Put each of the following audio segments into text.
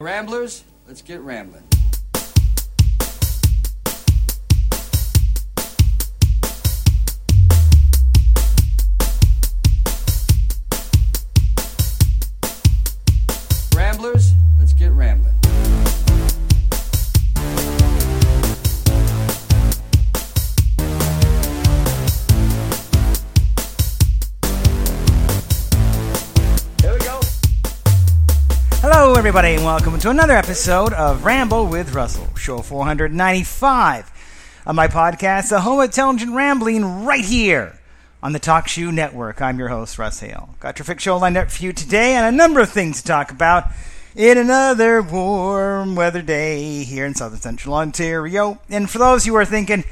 Ramblers, let's get rambling. Everybody, and welcome to another episode of Ramble with Russell, show 495 of my podcast, The Home Intelligent Rambling, right here on the TalkShoe Network. I'm your host, Russ Hale. Got a terrific show lined up for you today and a number of things to talk about in another warm weather day here in southern central Ontario. And for those who are thinking,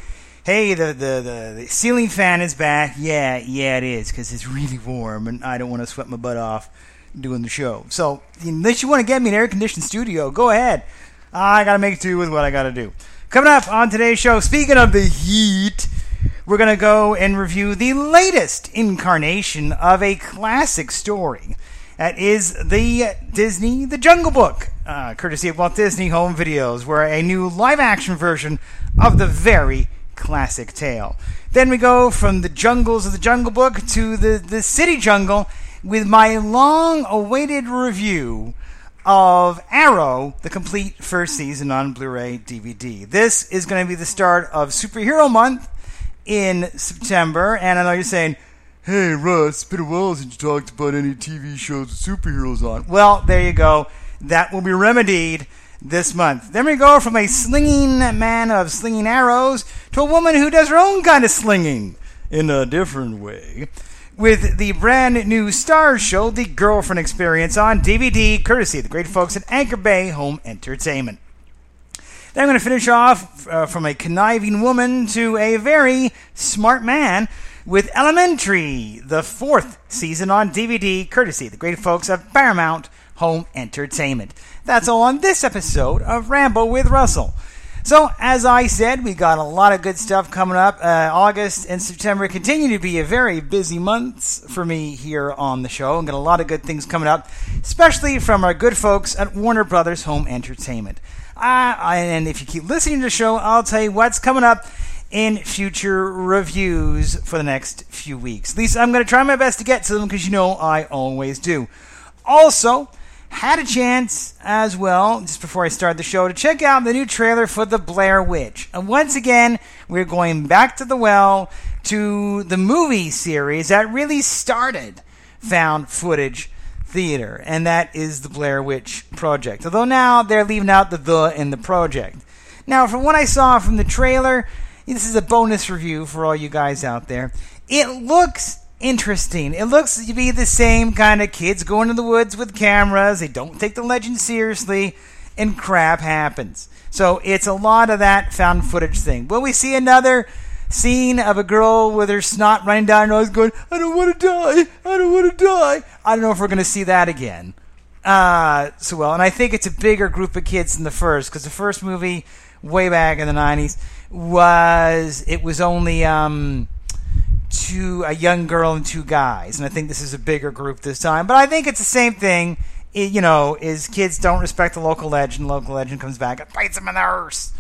hey, the, the, the, the ceiling fan is back, yeah, yeah, it is, because it's really warm and I don't want to sweat my butt off doing the show. So, unless you want to get me an air conditioned studio, go ahead. I got to make do with what I got to do. Coming up on today's show, speaking of the heat, we're to go and review the latest incarnation of a classic story. That is the Disney The Jungle Book, uh, courtesy of Walt Disney Home Videos, where a new live action version of the very classic tale. Then we go from the jungles of the Jungle Book to the, the city jungle with my long awaited review of Arrow, the complete first season on Blu ray DVD. This is going to be the start of Superhero Month in September, and I know you're saying, Hey Russ, it's been a while since you talked about any TV shows with superheroes on. Well, there you go. That will be remedied this month. Then we go from a slinging man of slinging arrows to a woman who does her own kind of slinging in a different way with the brand new Starz show, The Girlfriend Experience, on DVD, courtesy of the great folks at Anchor Bay Home Entertainment. Then I'm going to finish off uh, from a conniving woman to a very smart man with Elementary, the fourth season on DVD, courtesy of the great folks of Paramount Home Entertainment. That's all on this episode of Ramble with Russell. So, as I said, we got a lot of good stuff coming up. Uh, August and September continue to be a very busy months for me here on the show. and got a lot of good things coming up, especially from our good folks at Warner Brothers Home Entertainment. Uh, and if you keep listening to the show, I'll tell you what's coming up in future reviews for the next few weeks. At least I'm going to try my best to get to them because you know I always do. Also, had a chance as well, just before I start the show, to check out the new trailer for The Blair Witch. And once again, we're going back to the well to the movie series that really started found footage theater, and that is the Blair Witch Project. Although now they're leaving out the the in the project. Now, from what I saw from the trailer, this is a bonus review for all you guys out there. It looks interesting. It looks to be the same kind of kids going to the woods with cameras. They don't take the legend seriously, and crap happens. So it's a lot of that found footage thing. Will we see another scene of a girl with her snot running down her nose going, I don't want to die. I don't want to die. I don't know if we're going to see that again. Uh, so well, and I think it's a bigger group of kids than the first because the first movie, way back in the 90s, was, it was only, um, two a young girl and two guys, and I think this is a bigger group this time. But I think it's the same thing. It, you know, is kids don't respect the local legend. Local legend comes back and bites them in the arse.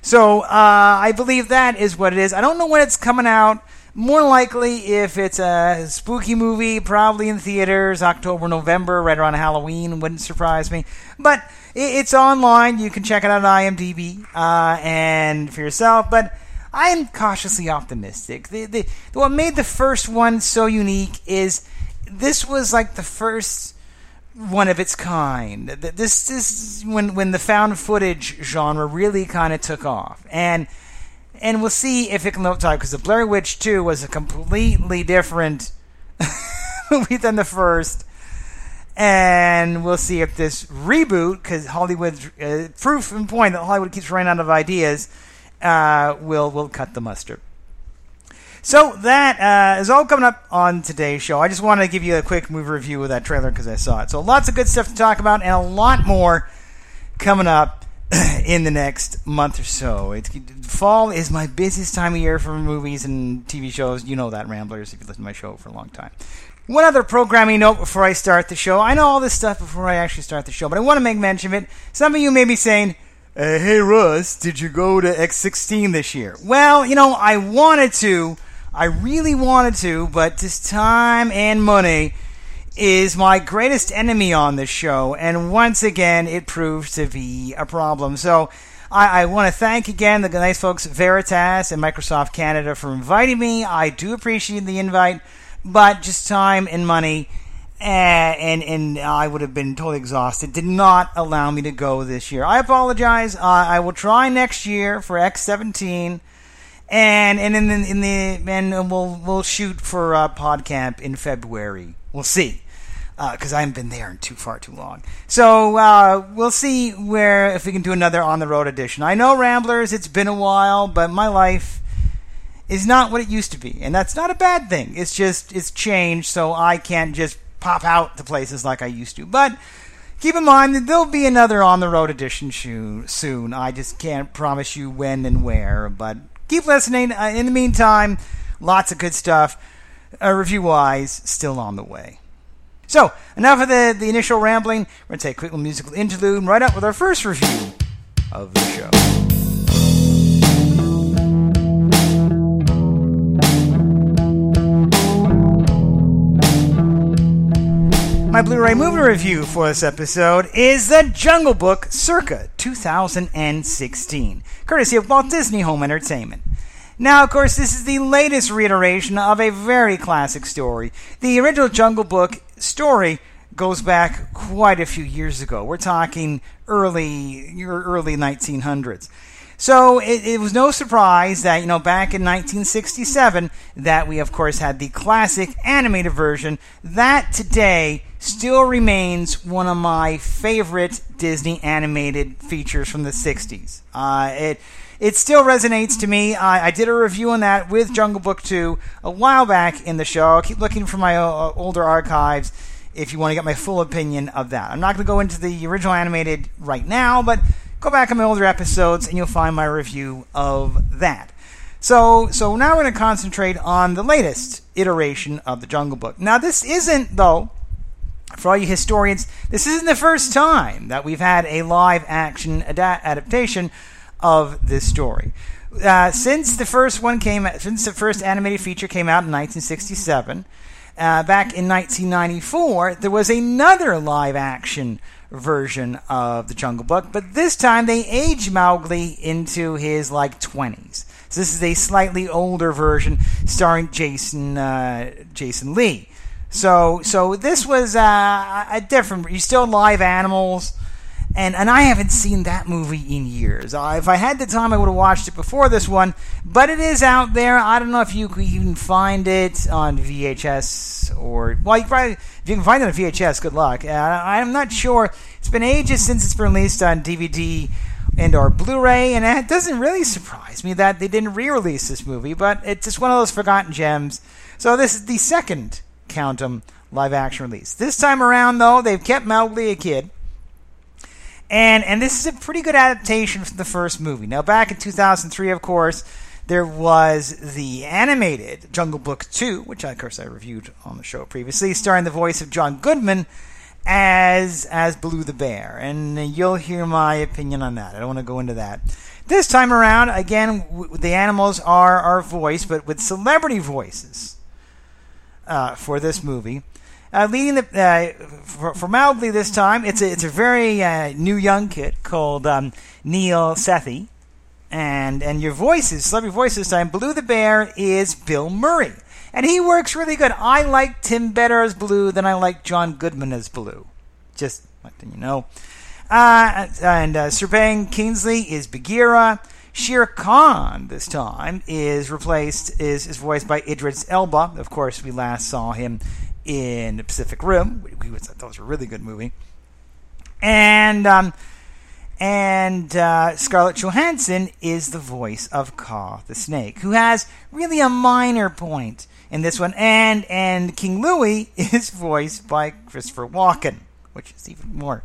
So uh, I believe that is what it is. I don't know when it's coming out. More likely, if it's a spooky movie, probably in theaters, October, November, right around Halloween, wouldn't surprise me. But it's online. You can check it out on IMDb uh, and for yourself. But I am cautiously optimistic. The, the, what made the first one so unique is this was like the first one of its kind. This is when when the found footage genre really kind of took off, and and we'll see if it can up to because the Blair Witch Two was a completely different movie than the first. And we'll see if this reboot, because Hollywood's uh, proof and point that Hollywood keeps running out of ideas, uh, will will cut the mustard. So that uh, is all coming up on today's show. I just wanted to give you a quick movie review of that trailer because I saw it. So lots of good stuff to talk about, and a lot more coming up in the next month or so. It's, fall is my busiest time of year for movies and TV shows. You know that, Ramblers, if you listen to my show for a long time. One other programming note before I start the show. I know all this stuff before I actually start the show, but I want to make mention of it. Some of you may be saying, uh, hey Russ, did you go to X16 this year? Well, you know, I wanted to. I really wanted to, but just time and money is my greatest enemy on this show, and once again, it proves to be a problem. So, I, I want to thank again the nice folks at Veritas and Microsoft Canada for inviting me. I do appreciate the invite but just time and money. And, and, and I would have been totally exhausted. Did not allow me to go this year. I apologize. Uh, I will try next year for X17, and and in the in the and we'll we'll shoot for uh, PodCamp in February. We'll see because uh, I haven't been there in too far too long. So uh, we'll see where if we can do another on the road edition. I know Ramblers, it's been a while, but my life is not what it used to be, and that's not a bad thing. It's just it's changed, so I can't just pop out to places like I used to. But keep in mind that there'll be another on the road edition soon. I just can't promise you when and where, but keep listening. Uh, in the meantime, lots of good stuff, uh, review wise, still on the way. So, enough of the, the initial rambling. We're going to take a quick little musical interlude right up with our first review of the show. My Blu ray movie review for this episode is The Jungle Book circa 2016, courtesy of Walt Disney Home Entertainment. Now, of course, this is the latest reiteration of a very classic story. The original Jungle Book story goes back quite a few years ago. We're talking early early 1900s. So it, it, was no surprise that, you know, back in 1967, that we, of course, had the classic animated version that today still remains one of my favorite Disney animated features from the 60s. Uh, it it still resonates to me. I, I, did a review on that with Jungle Book 2 a while back in the show. I'll keep looking for my uh, older archives if you want to get my full opinion of that. I'm not going to go into the original animated right now, but go back on my older episodes and you'll find my review of that. So, so now we're going to concentrate on the latest iteration of the Jungle Book. Now, this isn't, though, for all you historians, this isn't the first time that we've had a live action ad- adaptation of this story. Uh, since the first one came, since the first animated feature came out in 1967, uh, back in 1994, there was another live action version of the Jungle Book, but this time they aged Mowgli into his like 20s. So this is a slightly older version starring Jason uh, Jason Lee. So so this was uh, a different. You still live animals and and I haven't seen that movie in years. Uh, if I had the time, I would have watched it before this one, but it is out there. I don't know if you can even find it on VHS or well, you probably if you can find it on VHS, good luck. Uh, I'm not sure. It's been ages since it's been released on DVD and or Blu-ray, and it doesn't really surprise me that they didn't re-release this movie. But it's just one of those forgotten gems. So this is the second Count 'em live action release. This time around, though, they've kept Mowgli a kid and and this is a pretty good adaptation from the first movie. Now, back in 2003, of course, there was the animated Jungle Book 2, which of course I reviewed on the show previously, starring the voice of John Goodman as as Baloo the Bear, and you'll hear my opinion on that. I don't want to go into that. This time around, again, w- the animals are are voiced, but with celebrity voices uh, for this movie. Uh, leading the uh, for, for, Mowgli this time, it's a it's a very uh, new young kid called um, Neel Sethi, and and your voices, celebrity voice this time, Baloo the Bear is Bill Murray, and he works really good. I like Tim better as Baloo than I like John Goodman as Baloo. Just letting you know. Uh, and uh, Sir Ben Kingsley is Bagheera. Shere Khan this time is replaced is is voiced by Idris Elba. Of course, we last saw him in the Pacific Rim. We, we, that was a really good movie. And um, and uh, Scarlett Johansson is the voice of Kaa the Snake, who has really a minor point in this one. And and King Louie is voiced by Christopher Walken, which is even more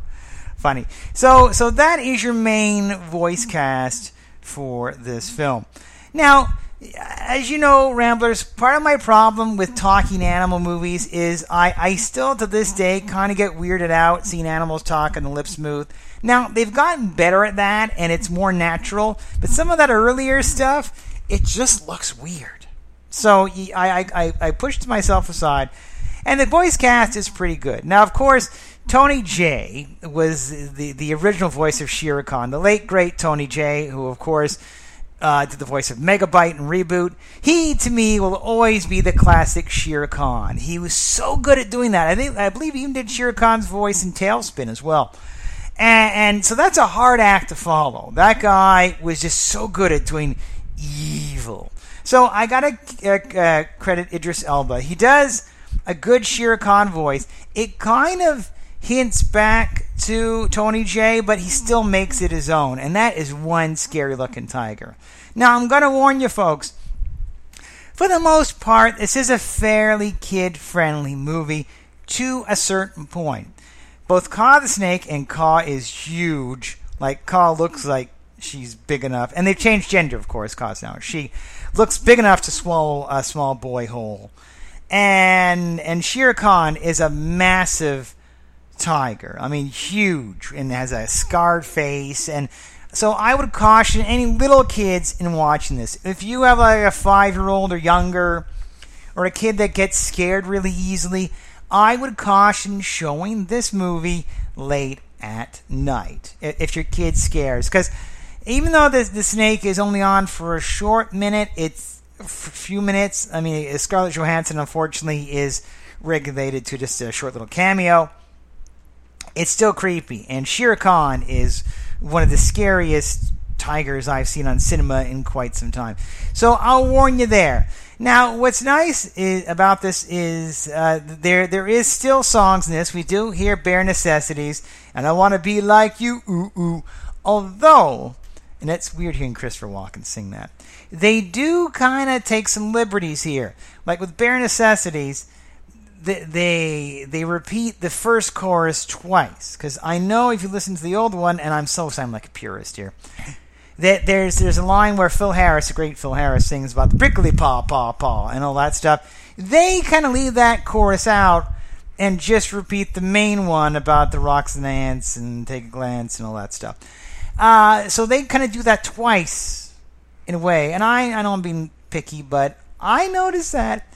funny. So so that is your main voice cast for this film. Now as you know, Ramblers, part of my problem with talking animal movies is I, I still to this day kind of get weirded out seeing animals talk and the lips move. Now, they've gotten better at that and it's more natural, but some of that earlier stuff, it just looks weird. So I, I, I pushed myself aside, and the voice cast is pretty good. Now, of course, Tony Jay was the, the original voice of Shere Khan, the late, great Tony Jay, who, of course, uh, did the voice of Megabyte and Reboot. He, to me, will always be the classic Shere Khan. He was so good at doing that. I think I believe he even did Shere Khan's voice in TaleSpin as well. And, and so that's a hard act to follow. That guy was just so good at doing evil. So I gotta uh, uh, credit Idris Elba. He does a good Shere Khan voice. It kind of hints back to Tony Jay, but he still makes it his own, and that is one scary looking tiger. Now, I'm going to warn you folks. For the most part, this is a fairly kid friendly movie to a certain point. Both Kaa the snake and Kaa is huge. Like, Kaa looks like she's big enough. And they've changed gender, of course, Kaa's now. She looks big enough to swallow a small boy whole. And, and Shere Khan is a massive tiger. I mean, huge and has a scarred face. And so I would caution any little kids in watching this. If you have like a five year old or younger, or a kid that gets scared really easily, I would caution showing this movie late at night if your kid scares. Because even though the, the snake is only on for a short minute, it's a few minutes. I mean, Scarlett Johansson, unfortunately, is regulated to just a short little cameo it's still creepy. And Shere Khan is one of the scariest tigers I've seen on cinema in quite some time. So I'll warn you there. Now, what's nice is, about this is uh, there there is still songs in this. We do hear bare necessities, and I want to be like you, ooh ooh. Although, and it's weird hearing Christopher Walken sing that. They do kind of take some liberties here, like with bare necessities they they, they repeat the first chorus twice because I know if you listen to the old one, and I'm so sound like a purist here. That there's there's a line where Phil Harris, the great Phil Harris, sings about the prickly paw, paw, paw, and all that stuff. They kind of leave that chorus out and just repeat the main one about the rocks and the ants and take a glance and all that stuff. Uh, so they kind of do that twice in a way, and I I know I'm being picky, but I noticed that,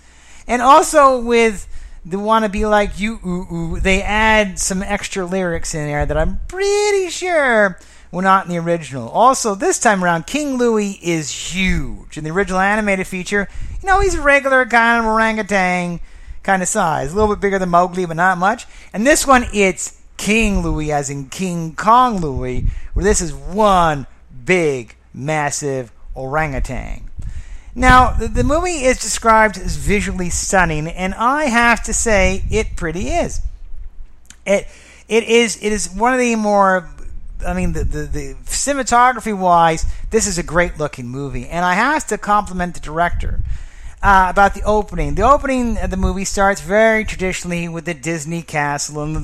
and also with they want to be like you, ooh, ooh, they add some extra lyrics in there that I'm pretty sure were not in the original. Also, this time around, King Louie is huge. In the original animated feature, you know, he's a regular kind of orangutan kind of size. A little bit bigger than Mowgli, but not much. And this one, it's King Louie, as in King Kong Louie, where this is one big, massive orangutan. Now, the, movie is described as visually stunning, and I have to say, it pretty is. It it is it is one of the more I mean, the, the, the cinematography wise, this is a great looking movie, and I have to compliment the director uh, about the opening. The opening of the movie starts very traditionally with the Disney castle and the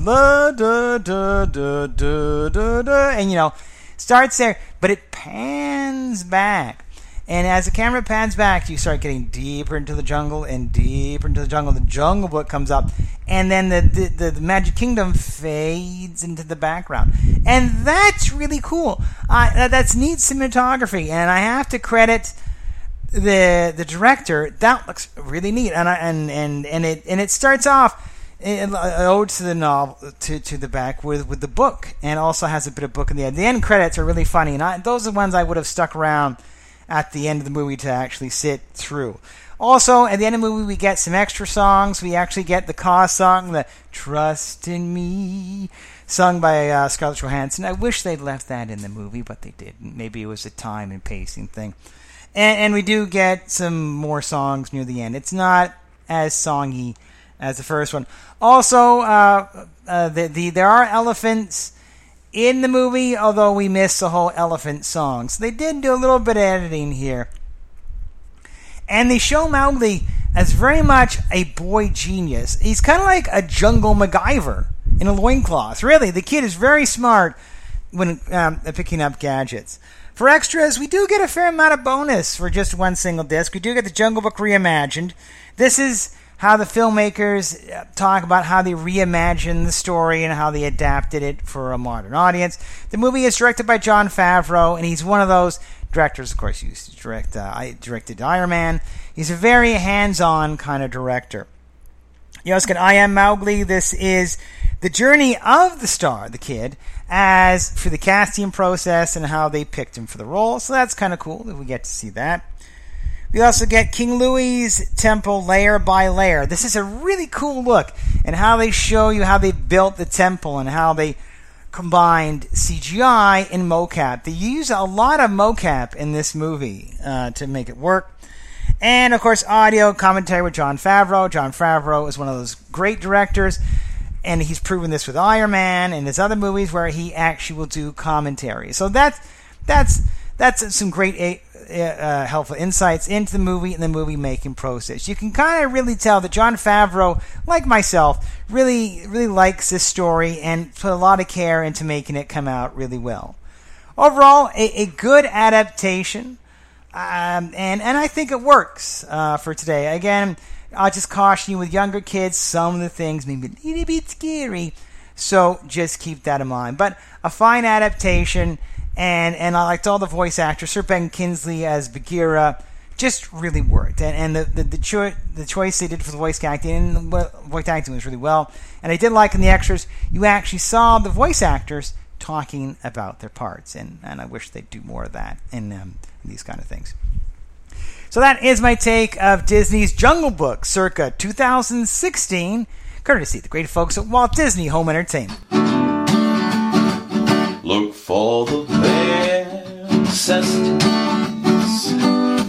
da da da da da da, and you know, starts there, but it pans back and as the camera pans back, you start getting deeper into the jungle and deeper into the jungle. The jungle book comes up, and then the, the, the Magic Kingdom fades into the background. And that's really cool. Uh, that's neat cinematography, and I have to credit the the director. That looks really neat, and I, and and and it and it starts off an ode to the novel to, to the back with, with the book and also has a bit of book in the end. The end credits are really funny, and I, those are the ones I would have stuck around at the end of the movie to actually sit through. Also, at the end of the movie, we get some extra songs. We actually get the Kaa song, the Trust in Me, sung by uh, Scarlett Johansson. I wish they'd left that in the movie, but they didn't. Maybe it was a time and pacing thing. And, and we do get some more songs near the end. It's not as songy as the first one. Also, uh, uh, the, the there are elephants in the movie, although we missed the whole elephant song. So they did do a little bit of editing here. And they show Mowgli as very much a boy genius. He's kind of like a jungle MacGyver in a loincloth. Really, the kid is very smart. when um, picking up gadgets. For extras, we do get a fair amount of bonus for just one single disc. We do get the Jungle Book reimagined. This is how the filmmakers uh, talk about how they reimagined the story and how they adapted it for a modern audience. The movie is directed by Jon Favreau, and he's one of those directors, of course, used to direct, uh, I directed Iron Man. He's a very hands-on kind of director. Get I Am Mowgli. This is the journey of the star, the kid, as for the casting process and how they picked him for the role. So that's kind of cool that we get to see that. We also get King Louie's temple layer by layer. This is a really cool look and how they show you how they built the temple and how they combined CGI and mocap. They use a lot of mocap in this movie uh, to make it work. And of course, audio commentary with Jon Favreau. Jon Favreau is one of those great directors, and he's proven this with Iron Man and his other movies where he actually will do commentary. So that's that's that's some great uh, helpful insights into the movie and the movie making process. You can kind of really tell that Jon Favreau, like myself, really really likes this story and put a lot of care into making it come out really well. Overall, a, a good adaptation um, and and I think it works uh, for today. Again, I'll just caution you with younger kids. Some of the things may be a little bit scary, so just keep that in mind. But a fine adaptation, and and I liked all the voice actors. Sir Ben Kingsley as Bagheera just really worked, and and the the the, cho- the choice they did for the voice acting and the voice acting was really well. And I did like in the extras, you actually saw the voice actors talking about their parts, and and I wish they'd do more of that in um, these kind of things. So that is my take of Disney's Jungle Book circa 2016, courtesy the great folks at Walt Disney Home Entertainment. Look for the bare necessities,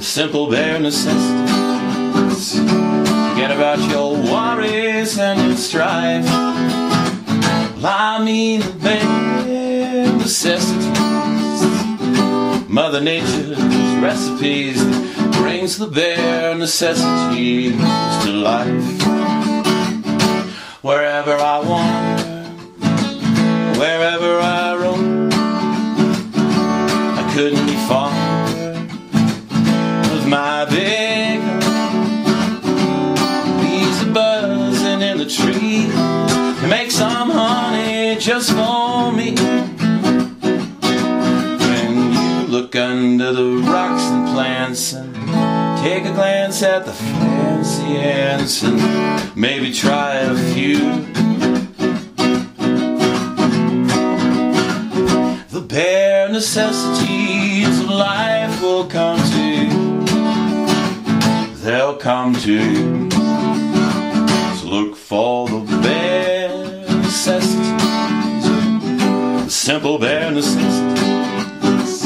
simple bare necessities. Forget about your worries and your strife. I mean the bare necessities. Mother Nature's recipes brings the bare necessities to life. Wherever I wander, wherever I couldn't be far with my big bees are buzzing in the tree. Make some honey just for me When you look under the rocks and plants and take a glance at the fancy ants and maybe try a few. Necessities of life will come to. They'll come to you. So look for the bare necessities, the simple bare necessities.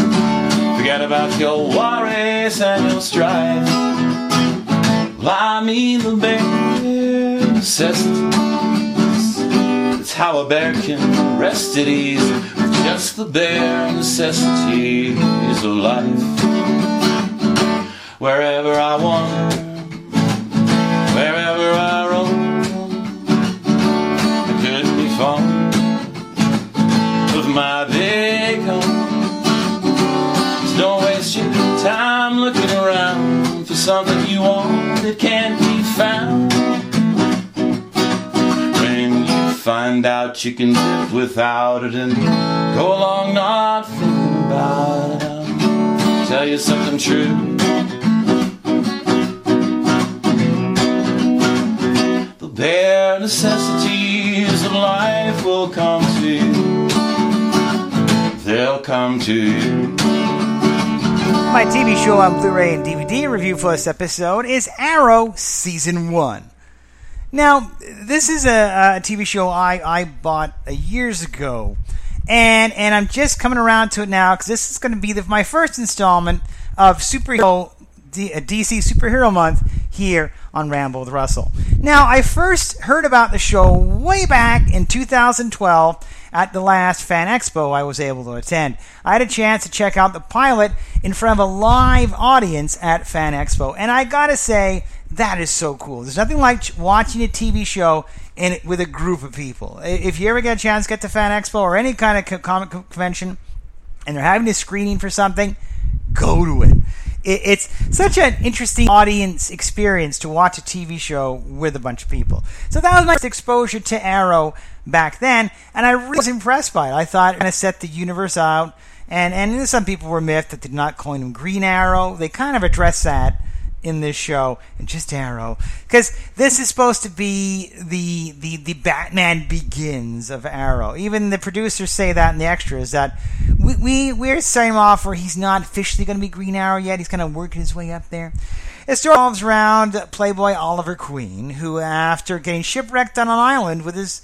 Forget about your worries and your strife. I mean the bare necessities. It's how a bear can rest at ease just the bare necessities of life. Wherever I wander, wherever I roam, I couldn't be far with my big home. So Don't waste your time looking around for something you want that can't be found. Find out you can live without it and go along not thinking about it, tell you something true. The bare necessities of life will come to you. They'll come to you. My TV show on Blu ray and DVD review for this episode is Arrow Season 1. Now, this is a, a TV show I, I bought years ago, and, and I'm just coming around to it now because this is going to be the, my first installment of superhero D, uh, DC Superhero Month here on Ramble with Russell. Now, I first heard about the show way back in 2012 at the last Fan Expo I was able to attend. I had a chance to check out the pilot in front of a live audience at Fan Expo, and I gotta say, that is so cool. There's nothing like watching a TV show with a group of people. If you ever get a chance, get to Fan Expo or any kind of comic convention, and they're having a screening for something, go to it. it. It's such an interesting audience experience to watch a TV show with a bunch of people. So that was my first exposure to Arrow back then, and I really was impressed by it. I thought it kind of set the universe out, and and some people were miffed that they're not calling him Green Arrow. They kind of address that in this show and just Arrow because this is supposed to be the the the Batman Begins of Arrow. Even the producers say that in the extras that we, we we're starting off where he's not officially going to be Green Arrow yet. He's kind of working his way up there. It revolves around Playboy Oliver Queen, who after getting shipwrecked on an island with his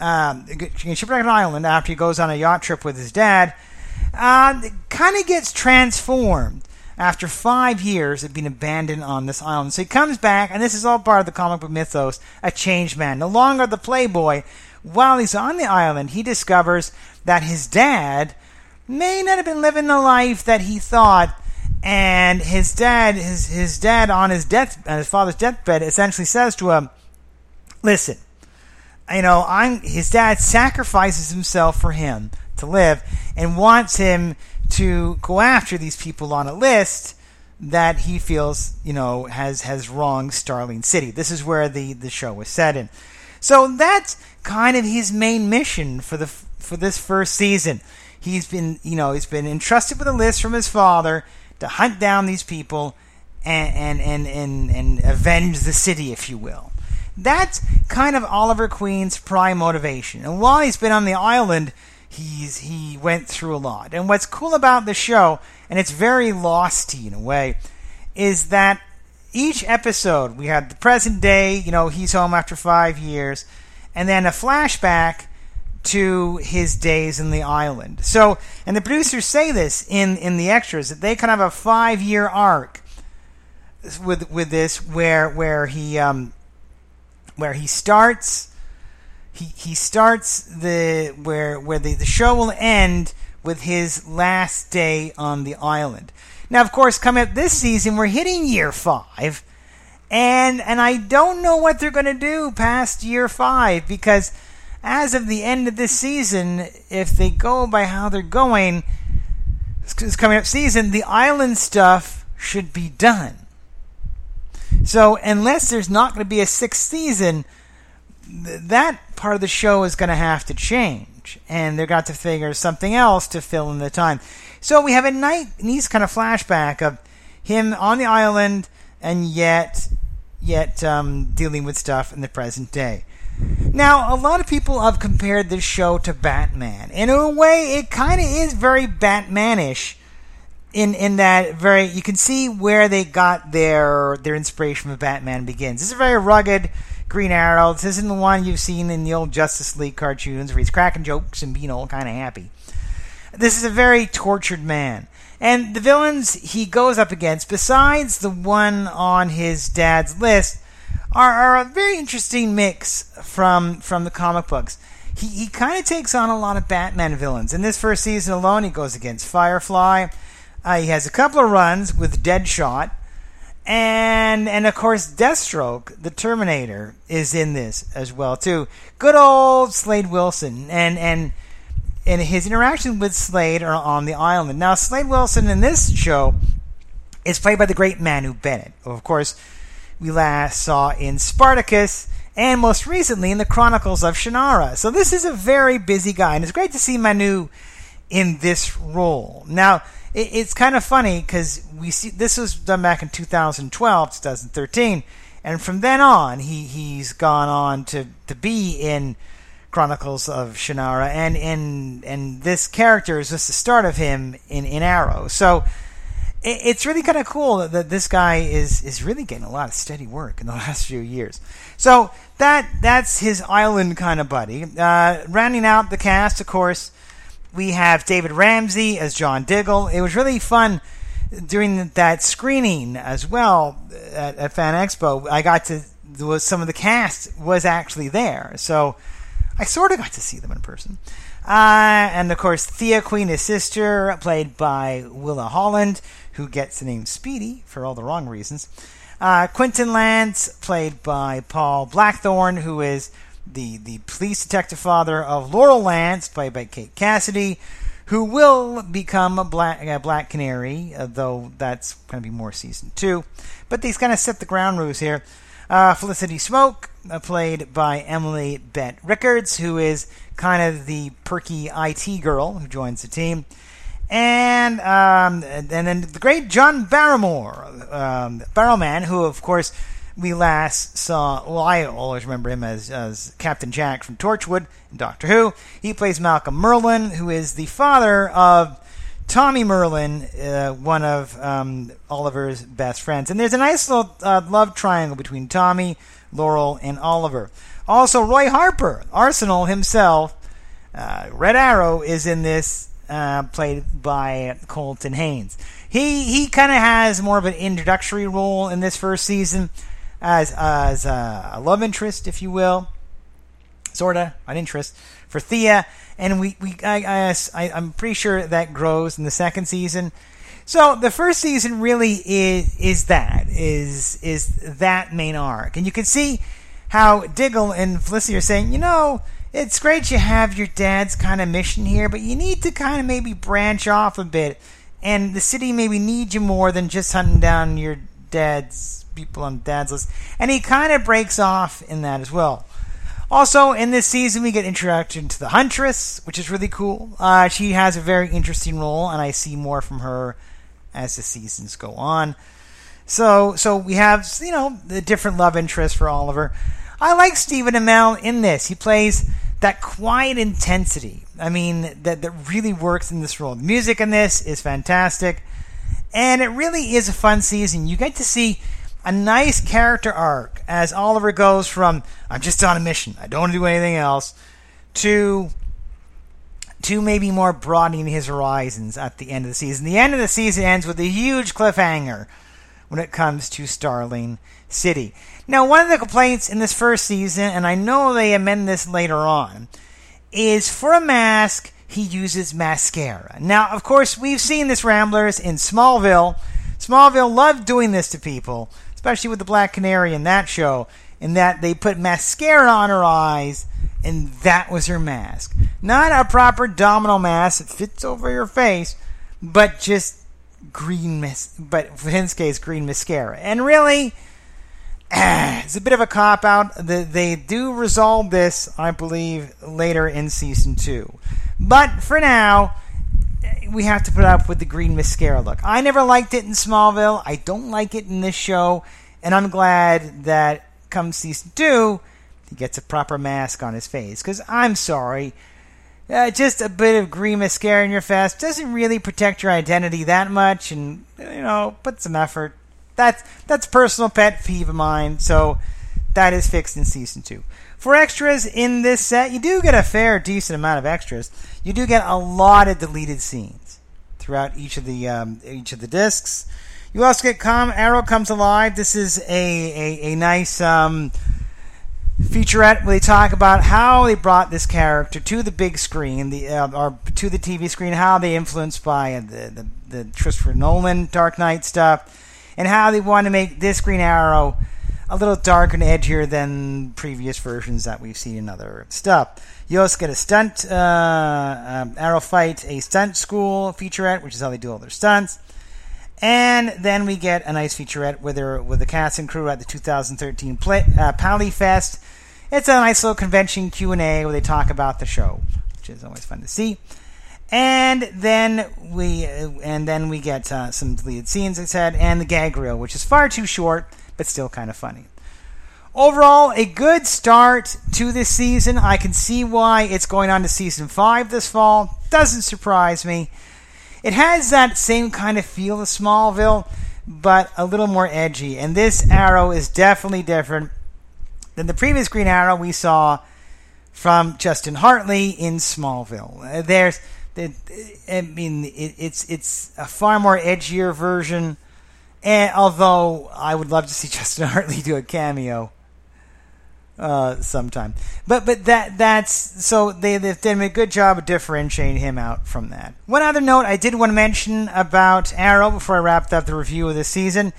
um, getting shipwrecked on an island after he goes on a yacht trip with his dad, uh, kind of gets transformed after five years of being abandoned on this island. So he comes back, and this is all part of the comic book mythos a changed man. No longer the playboy. While he's on the island, he discovers that his dad may not have been living the life that he thought. And his dad, his his dad on his death, on his father's deathbed, essentially says to him, "Listen, you know, I'm his dad sacrifices himself for him to live and wants him to go after these people on a list that he feels, you know, has has wronged Starling City. This is where the the show was set in. So that's kind of his main mission for the for this first season. He's been, you know, he's been entrusted with a list from his father to hunt down these people and and and and, and avenge the city, if you will. That's kind of Oliver Queen's prime motivation. And while he's been on the island, he's he went through a lot. And what's cool about the show, and it's very losty in a way, is that each episode we had the present day, you know, he's home after five years, and then a flashback to his days in the island. So, and the producers say this in in the extras that they kind of have a five year arc with with this where where he um where he starts he he starts the where where the, the show will end with his last day on the island. Now, of course, coming up this season, we're hitting year five, and and I don't know what they're going to do past year five because as of the end of this season, if they go by how they're going, this coming up season, the island stuff should be done. So unless there's not going to be a sixth season, th- that part of the show is going to have to change, and they're got to figure something else to fill in the time. So we have a night, nice kind of flashback of him on the island, and yet, yet um, dealing with stuff in the present day. Now, a lot of people have compared this show to Batman. In a way, it kind of is very Batmanish in in that very you can see where they got their their inspiration from Batman Begins. Is a very rugged Green Arrow. This isn't the one you've seen in the old Justice League cartoons where he's cracking jokes and being all kind of happy. This is a very tortured man. And the villains he goes up against, besides the one on his dad's list, are, are a very interesting mix from from the comic books. He, he kind of takes on a lot of Batman villains. In this first season alone, he goes against Firefly. Uh, he has a couple of runs with Deadshot, and and of course Deathstroke, the Terminator, is in this as well too. Good old Slade Wilson, and and and his interaction with Slade are on the island. Now Slade Wilson in this show is played by the great Manu Bennett, who of course we last saw in Spartacus. And most recently in the Chronicles of Shannara. So this is a very busy guy, and it's great to see Manu in this role. Now, it, it's kind of funny because we see this was done back in 2012, 2013, and from then on, he he's gone on to to be in Chronicles of Shannara, and and and this character is just the start of him in in Arrow. So it, it's really kind of cool that, that this guy is is really getting a lot of steady work in the last few years. So that that's his island kind of buddy. Uh, rounding out the cast, of course we have David Ramsey as John Diggle. It was really fun during that screening as well at, at Fan Expo. I got to was some of the cast was actually there, so I sort of got to see them in person. Uh, and of course, Thea Queen, his sister, played by Willa Holland, who gets the name Speedy for all the wrong reasons. Uh, Quentin Lance, played by Paul Blackthorne, who is the the police detective father of Laurel Lance, played by Kate Cassidy, who will become a Black a Black Canary, uh, though that's going to be more season two. But these kind of set the ground rules here. Uh, Felicity Smoak, uh, played by Emily Bett Rickards, who is kind of the perky IT girl who joins the team. And um, and then the great John Barrymore, um, Barrowman, who of course we last saw. Well, I always remember him as, as Captain Jack from Torchwood and Doctor Who. He plays Malcolm Merlyn, who is the father of Tommy Merlyn, uh, one of um, Oliver's best friends. And there's a nice little uh, love triangle between Tommy, Laurel, and Oliver. Also, Roy Harper, Arsenal himself, uh, Red Arrow, is in this, uh, played by Colton Haynes. He he kind of has more of an introductory role in this first season as as a love interest, if you will, sorta an interest for Thea, and we we I, I I'm pretty sure that grows in the second season. So the first season really is is that is is that main arc, and you can see how Diggle and Felicity are saying, you know, it's great you have your dad's kind of mission here, but you need to kind of maybe branch off a bit, and the city maybe needs you more than just hunting down your dad's people on dad's list, and he kind of breaks off in that as well. Also, in this season, we get introduction to the Huntress, which is really cool. Uh, she has a very interesting role, and I see more from her as the seasons go on. So, so we have you know the different love interests for Oliver. I like Stephen Amell in this. He plays that quiet intensity. I mean, that that really works in this role. The music in this is fantastic, and it really is a fun season. You get to see a nice character arc as Oliver goes from I'm just on a mission, I don't want to do anything else, to to maybe more broadening his horizons at the end of the season. The end of the season ends with a huge cliffhanger when it comes to Starling City. Now, one of the complaints in this first season, and I know they amend this later on, is for a mask, he uses mascara. Now, of course, we've seen this Ramblers in Smallville. Smallville loved doing this to people, especially with the Black Canary in that show, in that they put mascara on her eyes, and that was her mask. Not a proper domino mask that fits over your face, but just green mas- but his case, green mascara. And really, it's a bit of a cop out. They do resolve this, I believe, later in season two. But for now, we have to put up with the green mascara look. I never liked it in Smallville. I don't like it in this show, and I'm glad that come season two, he gets a proper mask on his face. Because I'm sorry, uh, just a bit of green mascara in your face doesn't really protect your identity that much, and you know, put some effort. That's that's personal pet peeve of mine. So that is fixed in season two. For extras in this set, you do get a fair, decent amount of extras. You do get a lot of deleted scenes throughout each of the um, each of the discs. You also get Com Arrow comes alive. This is a a, a nice um, featurette where they talk about how they brought this character to the big screen, the uh, or to the TV screen, how they influenced by the, the the Christopher Nolan Dark Knight stuff, and how they want to make this Green Arrow a little darker and edgier than previous versions that we've seen in other stuff. You also get a stunt uh, um, Arrow fight, a stunt school featurette, which is how they do all their stunts. And then we get a nice featurette with, her, with the cast and crew at the 2013 play, uh, PaleyFest. It's a nice little convention Q&A where they talk about the show, which is always fun to see. And then we and then we get uh, some deleted scenes, I said, and the gag reel, which is far too short but still kind of funny. Overall, a good start to this season. I can see why it's going on to season five this fall. Doesn't surprise me. It has that same kind of feel of Smallville, but a little more edgy. And this Arrow is definitely different than the previous Green Arrow we saw from Justin Hartley in Smallville. Uh, there's, I mean, it's it's a far more edgier version and although I would love to see Justin Hartley do a cameo uh, sometime, but but that that's so they they've done a good job of differentiating him out from that. One other note I did want to mention about Arrow before I wrapped up the review of the season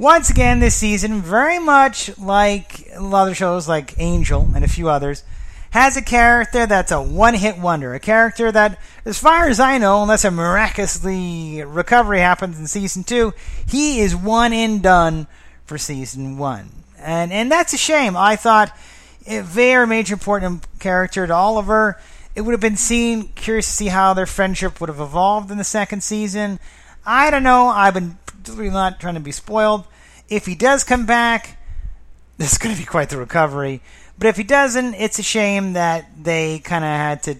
Once again, this season, very much like of shows like Angel and a few others, has a character that's a one hit wonder. A character that, as far as I know, unless a miraculously recovery happens in season two, he is one and done for season one. And, and that's a shame. I thought a very major important character to Oliver. It would have been seen, curious to see how their friendship would have evolved in the second season. I don't know. I've been not trying to be spoiled. If he does come back, this is going to be quite the recovery. But if he doesn't, it's a shame that they kind of had to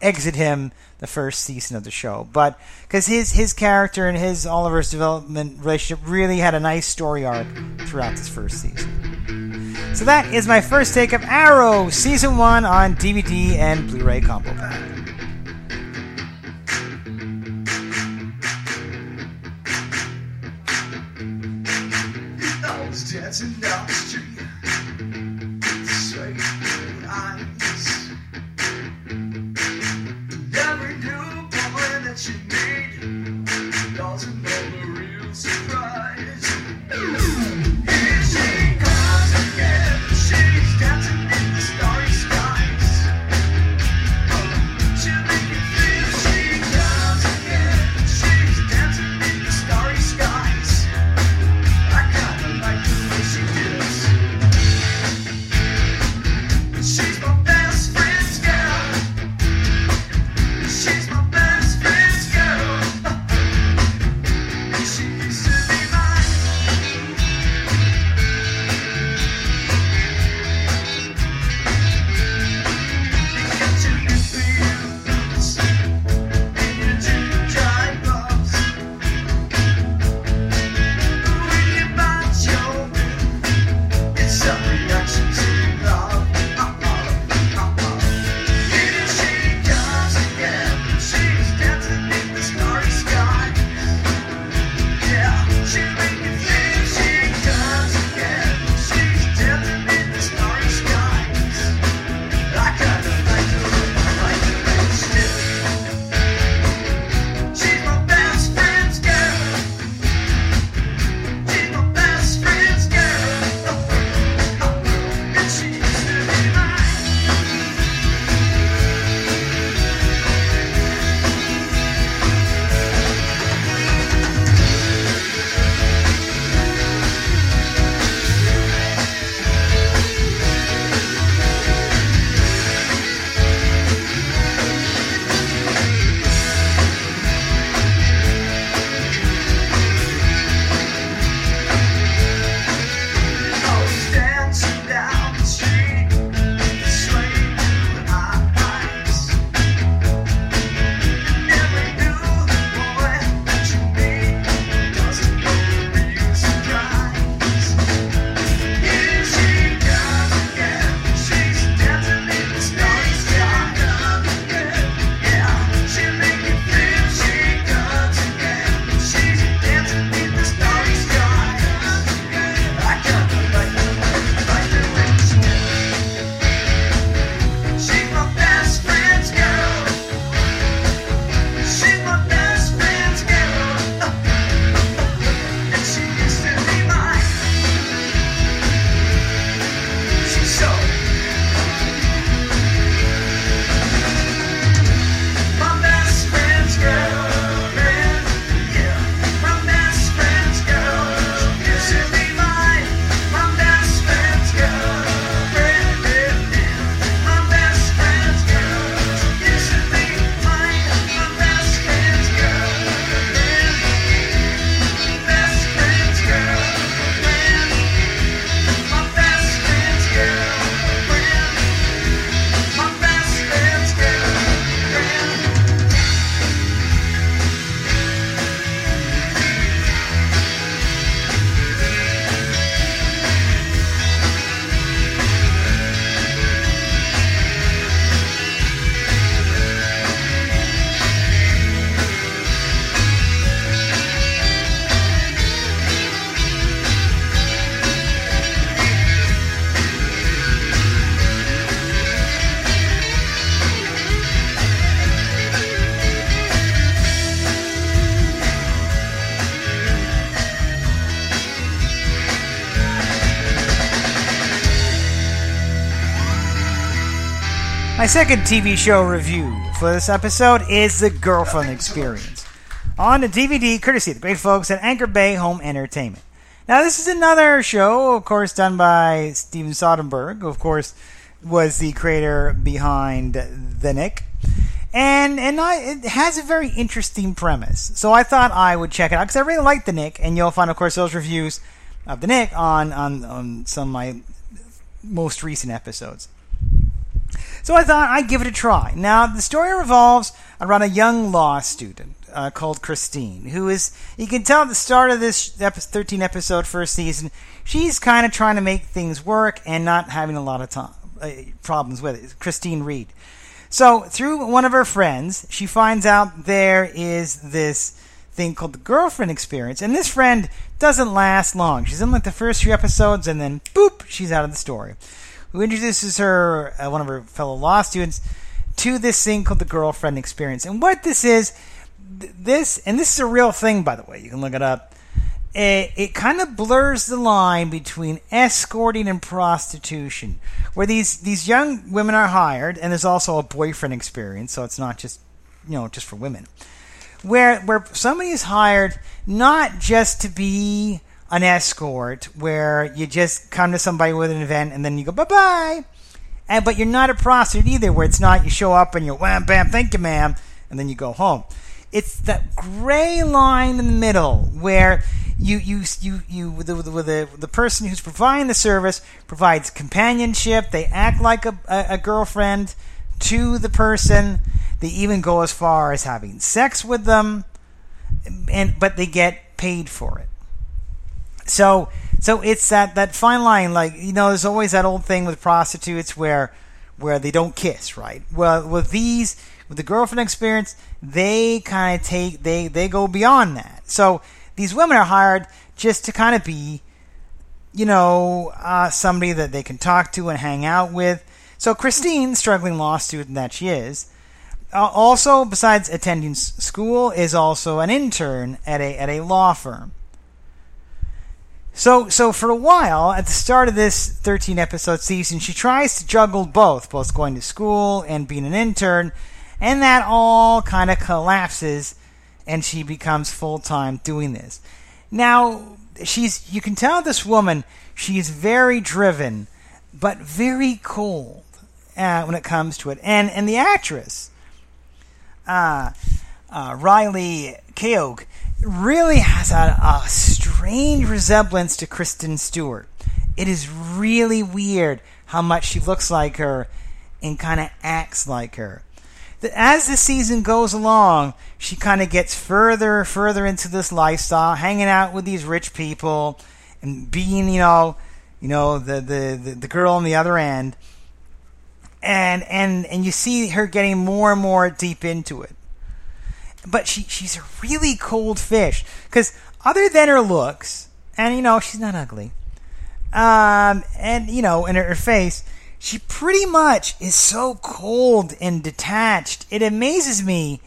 exit him the first season of the show. But because his his character and his Oliver's development relationship really had a nice story arc throughout this first season. So that is my first take of Arrow season one on DVD and Blu-ray combo pack. My second TV show review for this episode is The Girlfriend Experience on the DVD, courtesy of the great folks at Anchor Bay Home Entertainment. Now, this is another show, of course, done by Steven Soderbergh, who, of course, was the creator behind The Knick. And and I, it has a very interesting premise. So I thought I would check it out because I really like The Knick, and you'll find, of course, those reviews of The Knick on, on, on some of my most recent episodes. So I thought I'd give it a try. Now, the story revolves around a young law student uh, called Christine, who is, you can tell at the start of this epi- 13 episode first season, she's kind of trying to make things work and not having a lot of time, uh, problems with it. Christine Reed. So, through one of her friends, she finds out there is this thing called the girlfriend experience, and this friend doesn't last long. She's in like the first few episodes, and then boop, she's out of the story. Who introduces her, uh, one of her fellow law students, to this thing called the girlfriend experience. And what this is, th- this, and this is a real thing, by the way, you can look it up. It, it kind of blurs the line between escorting and prostitution, where these, these young women are hired, and there's also a boyfriend experience, so it's not just, you know, just for women where where somebody is hired not just to be an escort, where you just come to somebody with an event and then you go bye bye, and but you're not a prostitute either, where it's not you show up and you wham bam thank you ma'am and then you go home. It's that gray line in the middle where you you you you with the, with the, the, person who's providing the service provides companionship. They act like a, a, a girlfriend to the person. They even go as far as having sex with them, and but they get paid for it. So so it's that that fine line. Like you know, there's always that old thing with prostitutes where where they don't kiss, right? Well, with these with the girlfriend experience, they kind of take they they go beyond that. So these women are hired just to kind of be you know, uh, somebody that they can talk to and hang out with. So Christine, struggling law student that she is, uh, also besides attending school, is also an intern at a at a law firm. So so for a while, at the start of this 13 episode season, she tries to juggle both, both going to school and being an intern, and that all kind of collapses, and she becomes full time doing this. Now she's you can tell this woman she's very driven, but very cold uh, when it comes to it, and and the actress uh, uh, Riley Keough really has a, a strange resemblance to Kristen Stewart. It is really weird how much she looks like her and kind of acts like her. As the season goes along, she kind of gets further, and further into this lifestyle, hanging out with these rich people, and being, you know, you know, the the the, the girl on the other end and and and you see her getting more and more deep into it. But she she's a really cold fish because other than her looks, and you know she's not ugly, um, and you know in her, her face, she pretty much is so cold and detached. It amazes me.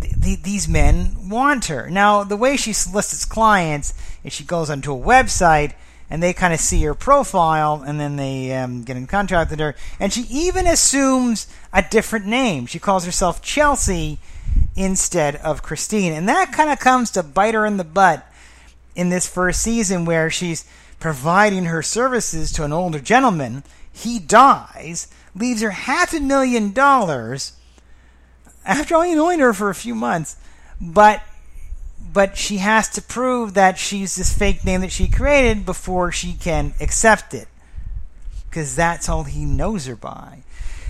th- th- these men want her. Now, the way she solicits clients is she goes onto a website and they kind of see her profile and then they um, get in contact with her. And she even assumes a different name. She calls herself Chelsea instead of Christine. And that kind of comes to bite her in the butt in this first season where she's providing her services to an older gentleman. He dies, leaves her half a million dollars after only knowing her for a few months. But but she has to prove that she's this fake name that she created before she can accept it. Because that's all he knows her by.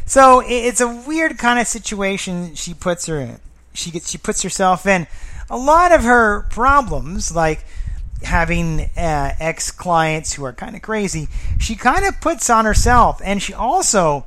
So it's a weird kind of situation she puts her in. She gets she puts herself in. A lot of her problems, like having uh, ex clients who are kind of crazy, she kind of puts on herself, and she also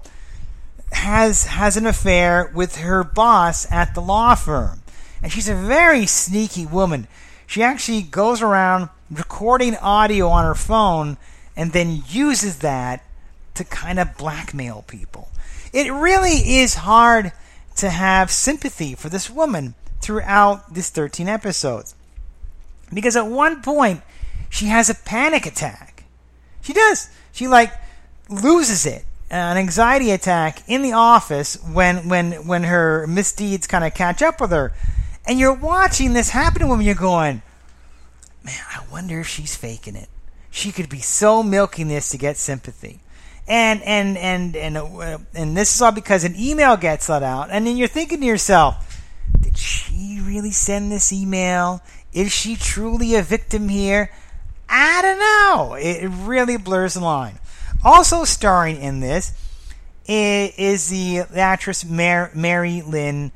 has has an affair with her boss at the law firm. And she's a very sneaky woman. She actually goes around recording audio on her phone and then uses that to kind of blackmail people. It really is hard to have sympathy for this woman throughout these 13 episodes. Because at one point, she has a panic attack. She does. She, like, loses it. Uh, an anxiety attack in the office when when when her misdeeds kind of catch up with her, and you're watching this happen to him. You're going, man, I wonder if she's faking it. She could be so milking this to get sympathy. And and and and uh, and this is all because an email gets let out, and then you're thinking to yourself, did she really send this email? Is she truly a victim here? I don't know. It really blurs the line. Also starring in this is the actress Mar- Mary Lynn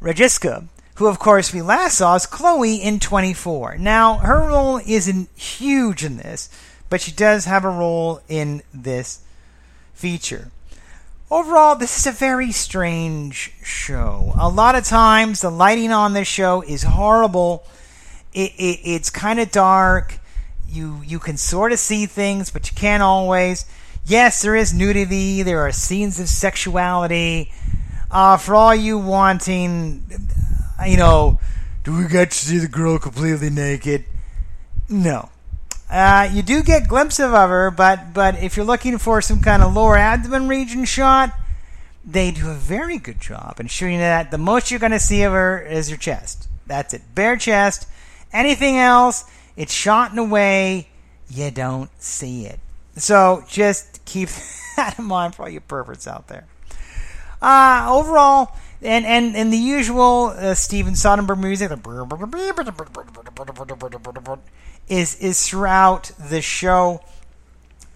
Rajskub, who, of course, we last saw as Chloe in 24. Now, her role isn't huge in this, but she does have a role in this feature. Overall, this is a very strange show. A lot of times, the lighting on this show is horrible. It, it, it's kind of dark. You you can sort of see things, but you can't always. Yes, there is nudity. There are scenes of sexuality. Uh, for all you wanting, you know, do we get to see the girl completely naked? No. Uh, you do get glimpses of her, but but if you're looking for some kind of lower abdomen region shot, they do a very good job in showing that the most you're going to see of her is her chest. That's it, bare chest. Anything else, it's shot in a way you don't see it. So just keep that in mind for all you perverts out there. Uh, overall, and and and the usual uh, Steven Soderbergh music is is throughout the show.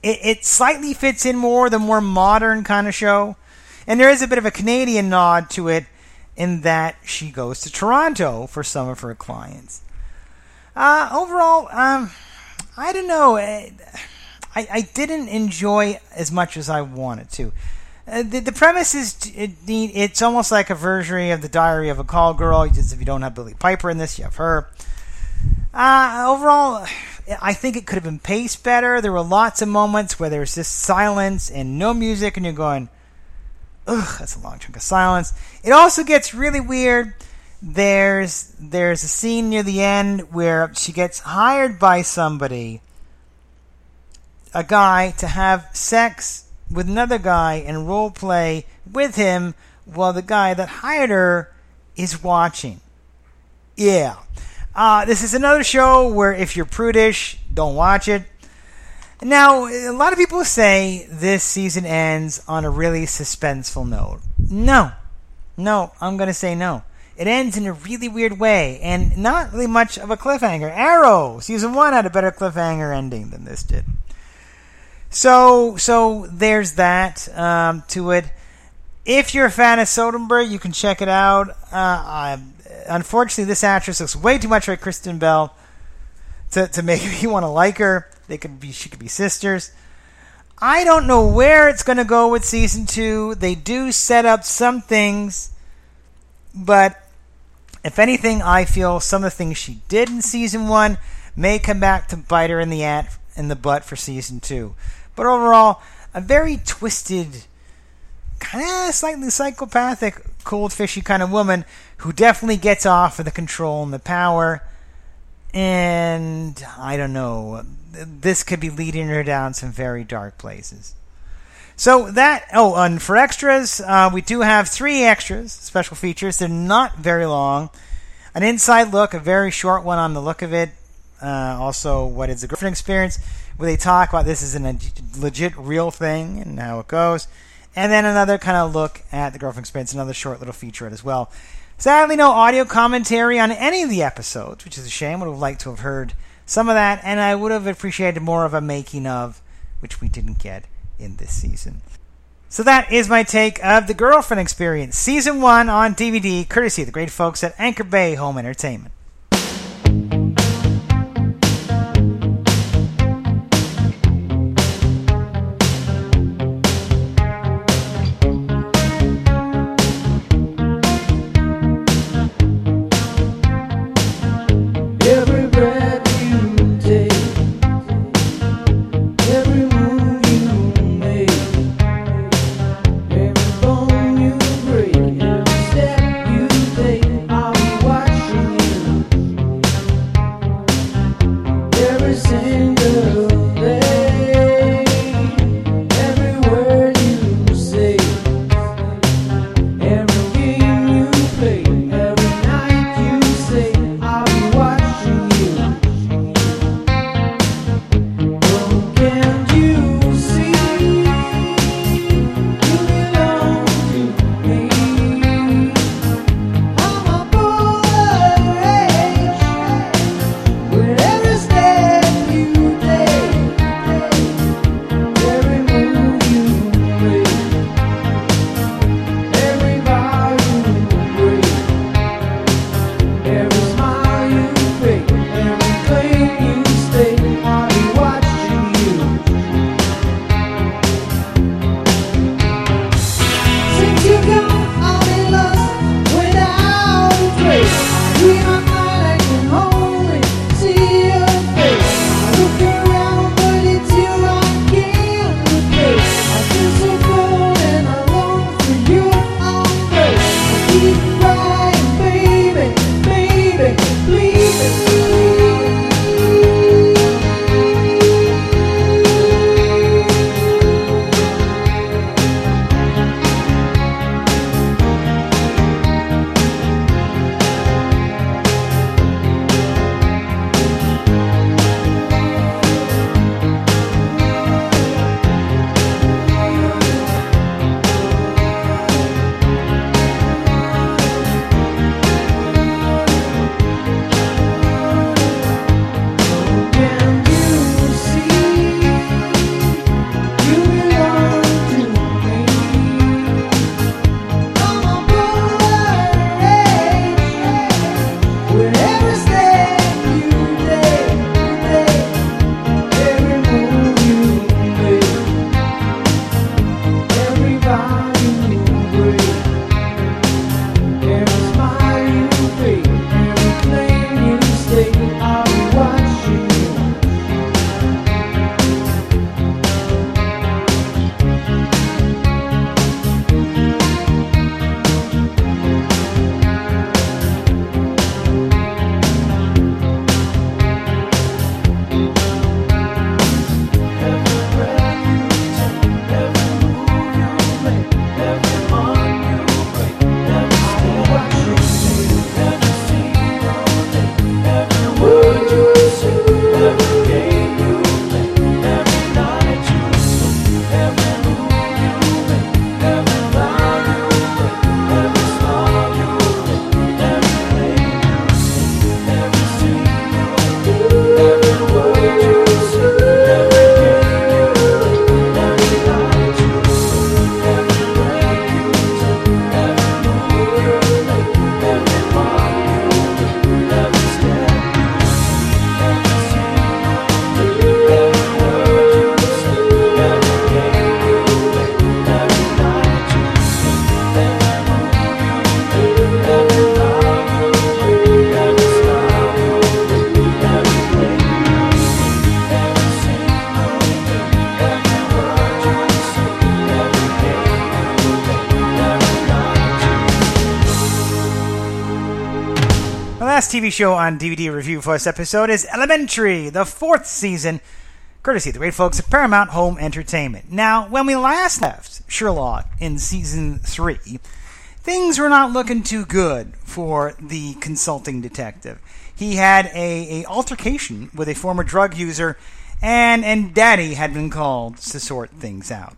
It, it slightly fits in more the more modern kind of show, and there is a bit of a Canadian nod to it in that she goes to Toronto for some of her clients. Uh, overall, um, I don't know. I, I didn't enjoy as much as I wanted to. Uh, the, the premise is it, it's almost like a version of the Diary of a Call Girl. Just if you don't have Billie Piper in this, you have her. Uh, overall, I think it could have been paced better. There were lots of moments where there's just silence and no music, and you're going, "Ugh, that's a long chunk of silence." It also gets really weird. There's there's a scene near the end where she gets hired by somebody, a guy, to have sex with another guy and role play with him while the guy that hired her is watching. Yeah. Uh, this is another show where if you're prudish, don't watch it. Now, a lot of people say this season ends on a really suspenseful note. No. No, I'm going to say no. It ends in a really weird way and not really much of a cliffhanger. Arrow, season 1 had a better cliffhanger ending than this did. So, so there's that um, to it. If you're a fan of Soderbergh, you can check it out. Uh, I, unfortunately, this actress looks way too much like Kristen Bell to, to make me want to like her. They could be, she could be sisters. I don't know where it's going to go with season two. They do set up some things, but if anything, I feel some of the things she did in season one may come back to bite her in the at in the butt for season two. But overall, a very twisted, kind of slightly psychopathic, cold fishy kind of woman who definitely gets off of the control and the power. And I don't know, this could be leading her down some very dark places. So that oh, and for extras, uh, we do have three extras, special features. They're not very long. An inside look, a very short one on the look of it. Uh, also, what is the girlfriend experience? Where they talk about this is a legit, real thing and how it goes. And then another kind of look at the girlfriend experience, another short little featurette as well. Sadly, no audio commentary on any of the episodes, which is a shame. Would have liked to have heard some of that, and I would have appreciated more of a making of, which we didn't get in this season. So that is my take of the Girlfriend Experience, Season 1 on DVD, courtesy of the great folks at Anchor Bay Home Entertainment. TV show on DVD review for this episode is Elementary, the fourth season, courtesy of the great folks at Paramount Home Entertainment. Now, when we last left Sherlock in season three, things were not looking too good for the consulting detective. He had a, a altercation with a former drug user, and and Daddy had been called to sort things out.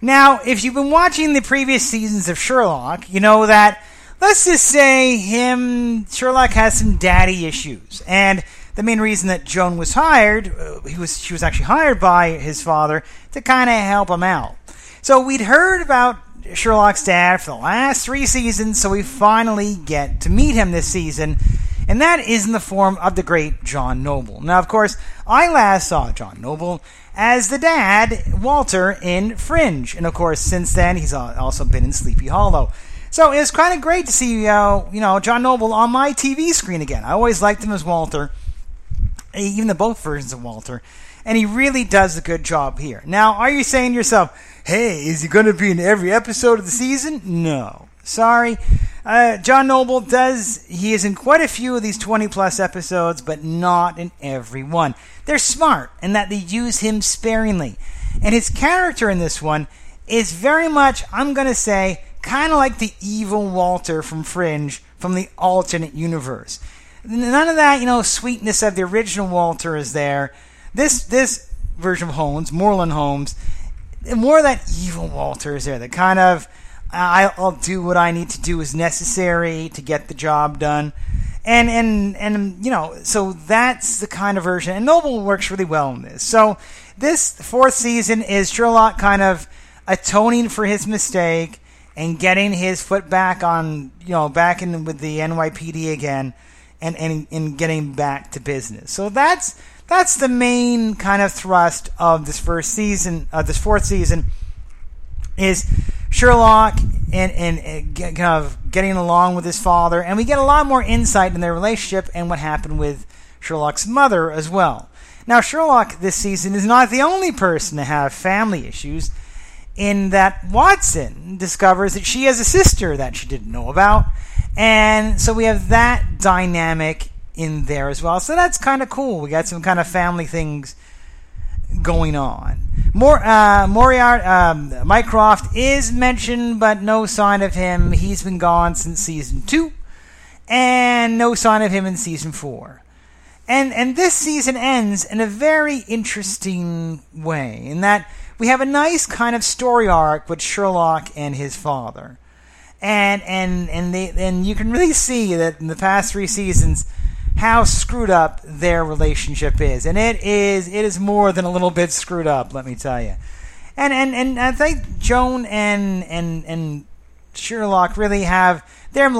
Now, if you've been watching the previous seasons of Sherlock, you know that let's just say him Sherlock has some daddy issues, and the main reason that Joan was hired, uh, he was she was actually hired by his father to kind of help him out. So we'd heard about Sherlock's dad for the last three seasons, so we finally get to meet him this season. And that is in the form of the great John Noble. Now, of course, I last saw John Noble as the dad, Walter, in Fringe. And of course, since then, he's also been in Sleepy Hollow. So it was kind of great to see, uh, you know, John Noble on my TV screen again. I always liked him as Walter, even the both versions of Walter, and he really does a good job here. Now, are you saying to yourself, "Hey, is he going to be in every episode of the season?" No, sorry. Uh, John Noble does. He is in quite a few of these twenty plus episodes, but not in every one. They're smart in that they use him sparingly, and his character in this one is very much, I'm going to say, kind of like the evil Walter from Fringe from the alternate universe. None of that, you know, sweetness of the original Walter is there. This this version of Holmes, Morland Holmes, more of that evil Walter is there. The kind of I'll do what I need to do as necessary to get the job done, and and and you know, so that's the kind of version. And Noble works really well in this. So this fourth season is Sherlock kind of atoning for his mistake and getting his foot back on, you know, back in with the NYPD again, and and, and getting back to business. So that's that's the main kind of thrust of this first season, of this fourth season, is Sherlock and and, and kind of getting along with his father, and we get a lot more insight in their relationship and what happened with Sherlock's mother as well. Now, Sherlock this season is not the only person to have family issues in that Watson discovers that she has a sister that she didn't know about. And so we have that dynamic in there as well. So that's kind of cool. We got some kind of family things going on. More uh, Moriarty, um, Mycroft is mentioned, but no sign of him. He's been gone since season two, and no sign of him in season four. And and this season ends in a very interesting way, in that we have a nice kind of story arc with Sherlock and his father, and and and they and you can really see that in the past three seasons how screwed up their relationship is, and it is it is more than a little bit screwed up. Let me tell you, and and and I think Joan and and and Sherlock really have their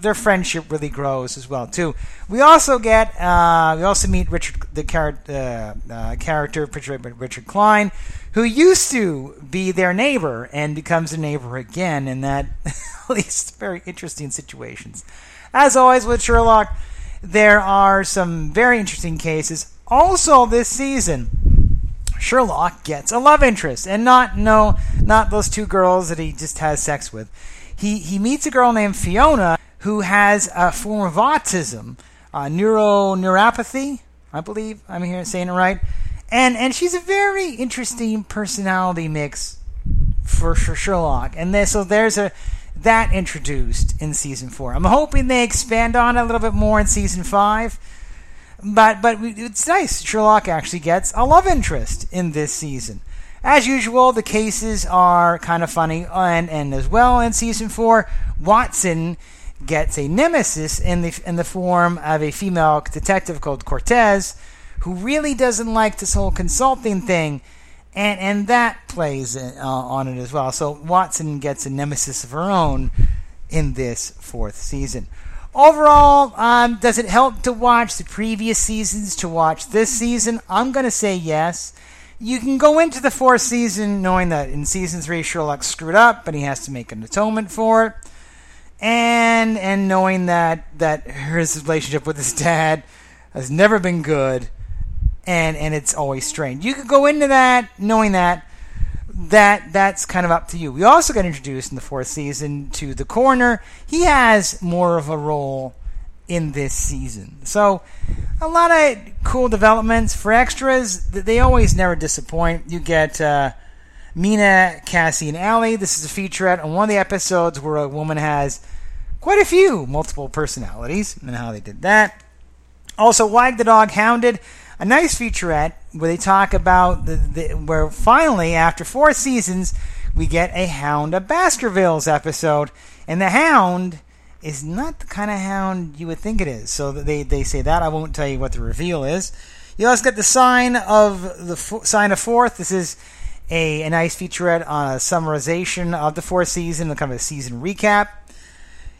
their friendship really grows as well too. We also get uh, we also meet Richard the char- uh, uh, character portrayed by Richard Klein, who used to be their neighbor and becomes a neighbor again in that at least very interesting situations. As always with Sherlock, there are some very interesting cases. Also this season, Sherlock gets a love interest, and not no, not those two girls that he just has sex with. He he meets a girl named Fiona who has a form of autism, uh, neuro neuropathy, I believe I'm here saying it right, and and she's a very interesting personality mix for, for Sherlock, and there, so there's a that introduced in season four. I'm hoping they expand on it a little bit more in season five. But but it's nice. Sherlock actually gets a love interest in this season. As usual, the cases are kind of funny, and and as well in season four, Watson gets a nemesis in the in the form of a female detective called Cortez, who really doesn't like this whole consulting thing, and and that plays uh, on it as well. So Watson gets a nemesis of her own in this fourth season. Overall, um, does it help to watch the previous seasons to watch this season? I'm going to say yes. You can go into the fourth season knowing that in season three Sherlock screwed up, but he has to make an atonement for it, and and knowing that that his relationship with his dad has never been good, and and it's always strained. You could go into that knowing that that that's kind of up to you. We also got introduced in the fourth season to the coroner. He has more of a role in this season. So a lot of cool developments for extras. They always never disappoint. You get uh, Mina, Cassie, and Allie. This is a featurette on one of the episodes where a woman has quite a few multiple personalities and how they did that. Also, Wag the Dog Hounded, a nice featurette where they talk about the, the where finally after four seasons we get a Hound of Baskervilles episode, and the Hound is not the kind of hound you would think it is. So they they say that I won't tell you what the reveal is. You also get the sign of the sign of fourth. This is a, a nice featurette on a summarization of the fourth season, kind of a season recap.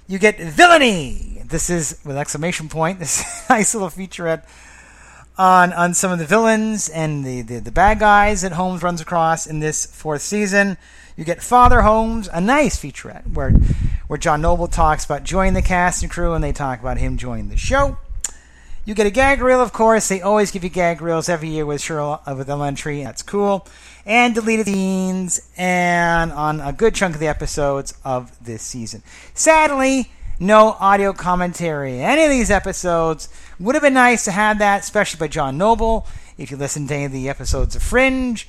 You get villainy. This is with exclamation point. This nice little featurette on on some of the villains and the, the, the bad guys that Holmes runs across in this fourth season. You get Father Holmes, a nice featurette where where John Noble talks about joining the cast and crew, and they talk about him joining the show. You get a gag reel, of course. They always give you gag reels every year with Sherlock with Elementary. That's cool. And deleted scenes, and on a good chunk of the episodes of this season. Sadly, no audio commentary. Any of these episodes would have been nice to have that, especially by John Noble. If you listen to any of the episodes of Fringe,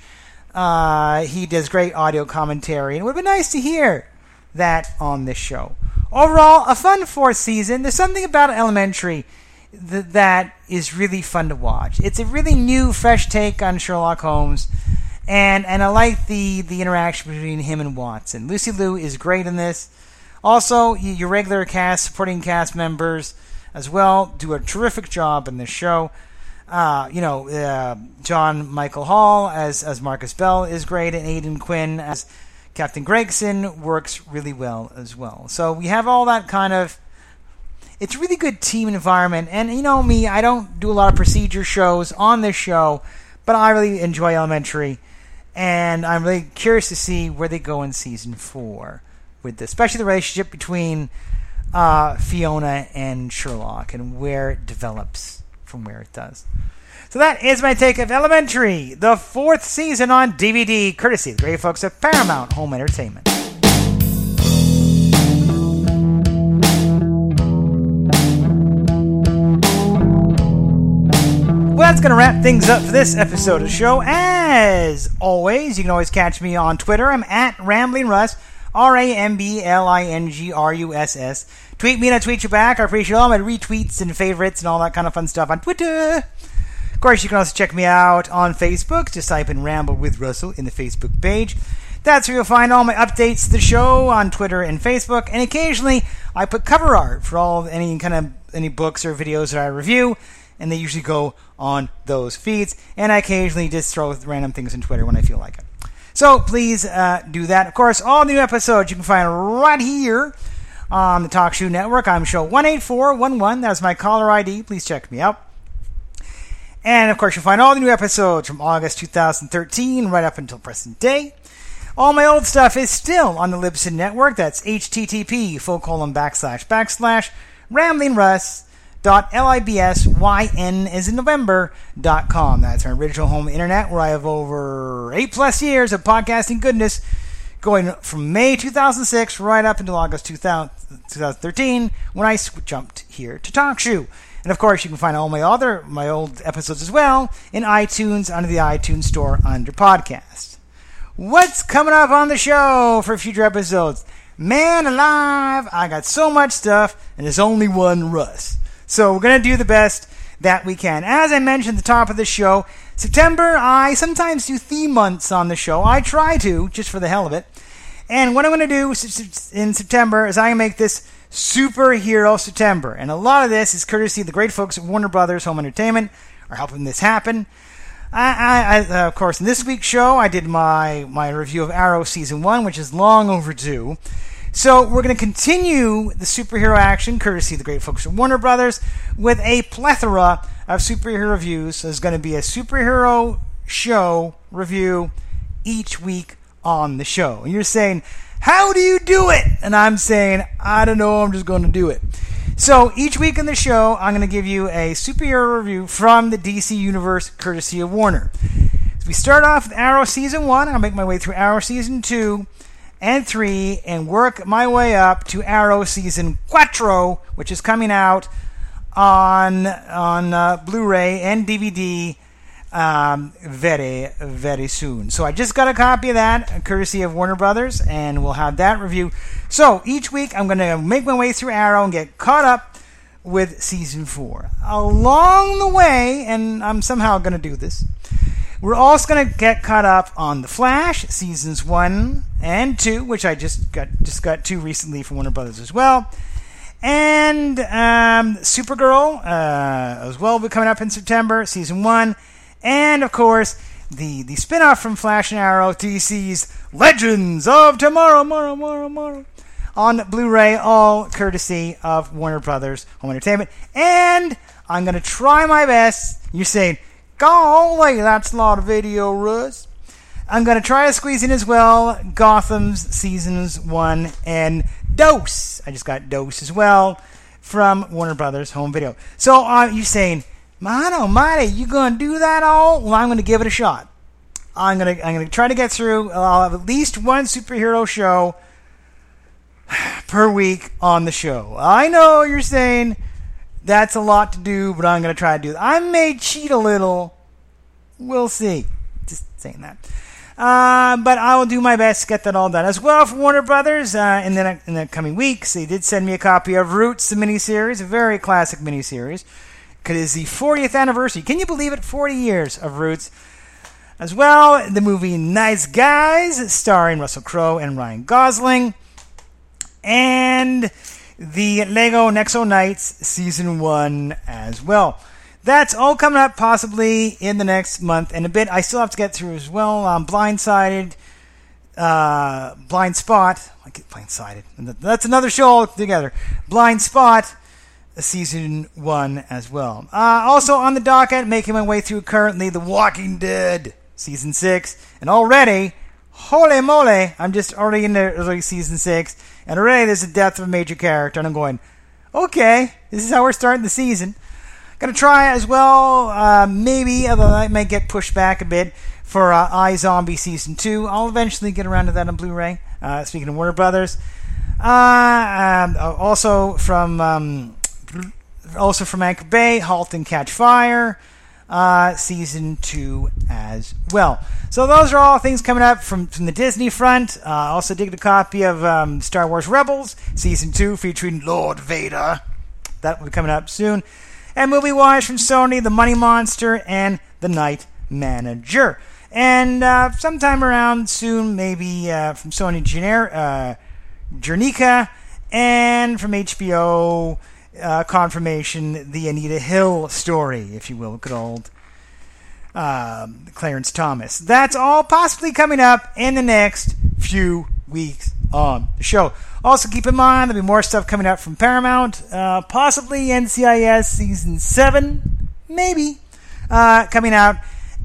uh, he does great audio commentary, and it would been nice to hear that on this show. Overall, a fun fourth season. There's something about Elementary th- that is really fun to watch. It's a really new, fresh take on Sherlock Holmes, and and I like the the interaction between him and Watson. Lucy Liu is great in this. Also, your regular cast, supporting cast members as well, do a terrific job in this show. Uh, you know, uh, Jon Michael Hill as as Marcus Bell is great, and Aidan Quinn as Captain Gregson works really well as well. So we have all that kind of. It's a really good team environment, and you know me, I don't do a lot of procedure shows on this show, but I really enjoy Elementary, and I'm really curious to see where they go in season four with this, especially the relationship between uh, Fiona and Sherlock, and where it develops from where it does. So that is my take of Elementary, the fourth season on DVD, courtesy of the great folks at Paramount Home Entertainment. Well, that's going to wrap things up for this episode of the show. As always, you can always catch me on Twitter. I'm at Rambling Russ, R A M B L I N G R U S S. Tweet me and I tweet you back. I appreciate all my retweets and favorites and all that kind of fun stuff on Twitter. Of course, you can also check me out on Facebook. Just type in Ramble with Russell in the Facebook page. That's where you'll find all my updates to the show on Twitter and Facebook. And occasionally, I put cover art for all any kind of any books or videos that I review, and they usually go on those feeds. And I occasionally just throw random things on Twitter when I feel like it. So please uh, do that. Of course, all new episodes you can find right here on the TalkShoe Network. I'm show 18411. That's my caller ID. Please check me out. And of course, you'll find all the new episodes from August 2013 right up until present day. All my old stuff is still on the Libsyn network. That's http full colon backslash backslash ramblingrus dot libsyn is in November dot com. That's our original home internet where I have over eight plus years of podcasting goodness going from May 2006 right up until August 2000, 2013 when I jumped here to TalkShoe. And of course, you can find all my other my old episodes as well in iTunes under the iTunes Store under podcast. What's coming up on the show for future episodes? Man alive, I got so much stuff, and there's only one Russ. So we're gonna do the best that we can. As I mentioned at the top of the show, September, I sometimes do theme months on the show. I try to, just for the hell of it. And what I'm going to do in September is I'm going to make this Superhero September. And a lot of this is courtesy of the great folks at Warner Brothers Home Entertainment are helping this happen. I, I, I uh, of course, in this week's show, I did my, my review of Arrow Season 1, which is long overdue. So we're going to continue the superhero action, courtesy of the great folks at Warner Brothers, with a plethora of superhero reviews. There's going to be a superhero show review each week on the show. And you're saying, how do you do it? And I'm saying, I don't know, I'm just going to do it. So each week in the show, I'm going to give you a superhero review from the DC Universe, courtesy of Warner. So we start off with Arrow Season 1. I'll make my way through Arrow Season 2 and 3 and work my way up to Arrow Season Quattro, which is coming out on, on uh, Blu-ray and DVD um, very, very soon. So I just got a copy of that, courtesy of Warner Brothers, and we'll have that review. So each week I'm going to make my way through Arrow and get caught up with season four. Along the way, and I'm somehow going to do this, we're also going to get caught up on The Flash, seasons one and two, which I just got just got two recently from Warner Brothers as well. And um, Supergirl uh, as well will be coming up in September, season one. And of course, the, the spin off from Flash and Arrow, DC's Legends of Tomorrow, tomorrow, tomorrow, tomorrow, on Blu ray, all courtesy of Warner Brothers Home Entertainment. And I'm to try my best. You're saying, golly, that's a lot of video, Russ. I'm going to try to squeeze in as well Gotham's seasons one and Dose. I just got Dose as well from Warner Brothers Home Video. So uh, you're saying, man almighty, you going to do that all? Well, I'm going to give it a shot. I'm going to I'm going to try to get through. I'll have at least one superhero show per week on the show. I know you're saying that's a lot to do, but I'm going to try to do it. I may cheat a little. We'll see. Just saying that. Uh, but I will do my best to get that all done as well for Warner Brothers uh, in the in the coming weeks. They did send me a copy of Roots, the miniseries, a very classic miniseries. It is the 40th anniversary. Can you believe it? 40 years of Roots. As well, the movie Nice Guys, starring Russell Crowe and Ryan Gosling. And the Lego Nexo Knights Season 1 as well. That's all coming up possibly in the next month and a bit. I still have to get through as well. Um, Blindsided, uh, Blind Spot. I get blindsided. That's another show altogether. Blind Spot, season one as well. Uh, also on the docket, making my way through currently The Walking Dead, season six. And already, holy moly, I'm just already in the early season six. And already there's a death of a major character. And I'm going, okay, this is how we're starting the season. Gonna try as well, uh, maybe, although I might get pushed back a bit for uh, Zombie* Season 2. I'll eventually get around to that on Blu ray. Uh, speaking of Warner Brothers. Uh, um, also from um, also from Anchor Bay, Halt and Catch Fire. uh, season two as well. So those are all things coming up from, from the Disney front. Uh, also digged a copy of um, Star Wars Rebels season two featuring Lord Vader. That will be coming up soon. And movie wise from Sony, The Money Monster and The Night Manager. And uh, sometime around soon, maybe uh, from Sony Gener- uh, Jernica and from HBO uh, confirmation, the Anita Hill story, if you will, good old um, Clarence Thomas. That's all possibly coming up in the next few weeks show. Also, keep in mind there'll be more stuff coming out from Paramount, uh, possibly NCIS season seven, maybe uh, coming out,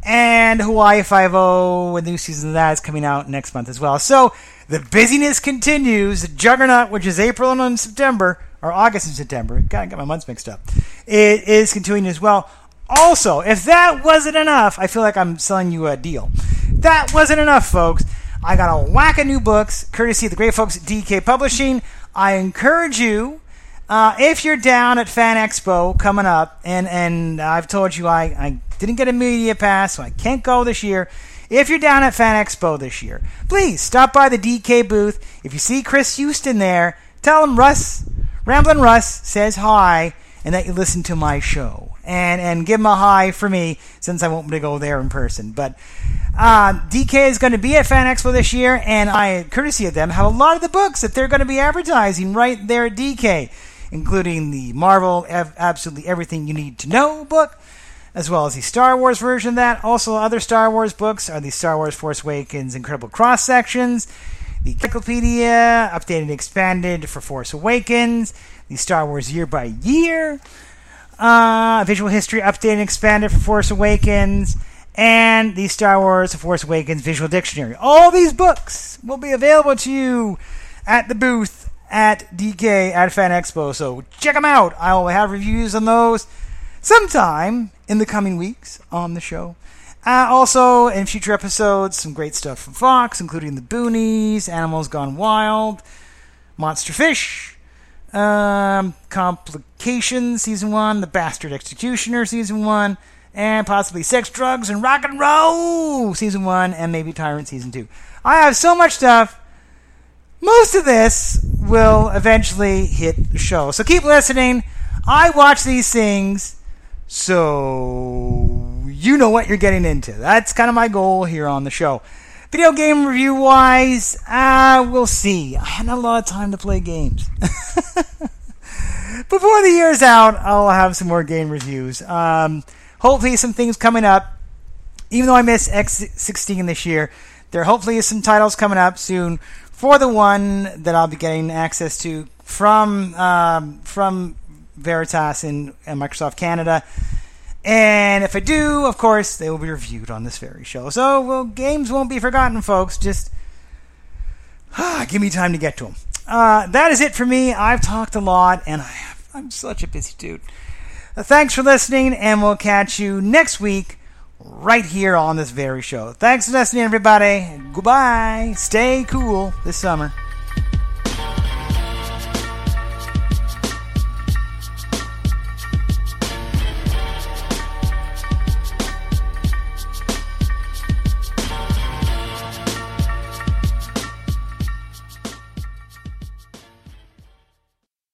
and Hawaii Five O. A new season of that is coming out next month as well. So the busyness continues. The Juggernaut, which is April and September, or August and September, God, I got my months mixed up. It is continuing as well. Also, if that wasn't enough, I feel like I'm selling you a deal. That wasn't enough, folks. I got a whack of new books, courtesy of the great folks at DK Publishing. I encourage you, uh, if you're down at Fan Expo coming up, and, and I've told you I, I didn't get a media pass, so I can't go this year. If you're down at Fan Expo this year, please stop by the DK booth. If you see Chris Houston there, tell him Russ, Ramblin' Russ says hi, and that you listen to my show. And and give him a high for me since I won't be able to go there in person. But uh, DK is going to be at Fan Expo this year, and I, courtesy of them, have a lot of the books that they're going to be advertising right there at DK, including the Marvel Absolutely Everything You Need to Know book, as well as the Star Wars version of that. Also, other Star Wars books are the Star Wars Force Awakens Incredible Cross Sections, the Encyclopedia, updated and expanded for Force Awakens, the Star Wars Year by Year, uh, Visual History updated and expanded for Force Awakens, and the Star Wars Force Awakens Visual Dictionary. All these books will be available to you at the booth at DK at Fan Expo, so check them out. I will have reviews on those sometime in the coming weeks on the show. Uh, also, in future episodes, some great stuff from Fox, including The Boonies, Animals Gone Wild, Monster Fish, um, Complications Season 1, The Bastard Executioner Season 1, and possibly Sex, Drugs, and Rock and Roll Season 1, and maybe Tyrant Season 2. I have so much stuff. Most of this will eventually hit the show. So keep listening. I watch these things so you know what you're getting into. That's kind of my goal here on the show. Video game review wise, uh, we'll see. I had not a lot of time to play games. Before the year's out, I'll have some more game reviews. Um, hopefully, some things coming up. Even though I missed X16 this year, there hopefully is some titles coming up soon for the one that I'll be getting access to from um, from Veritas in, in Microsoft Canada. And if I do, of course, they will be reviewed on this very show. So, well, games won't be forgotten, folks. Just give me time to get to them. Uh, that is it for me. I've talked a lot, and I, I'm such a busy dude. Uh, thanks for listening, and we'll catch you next week right here on this very show. Thanks for listening, everybody. Goodbye. Stay cool this summer.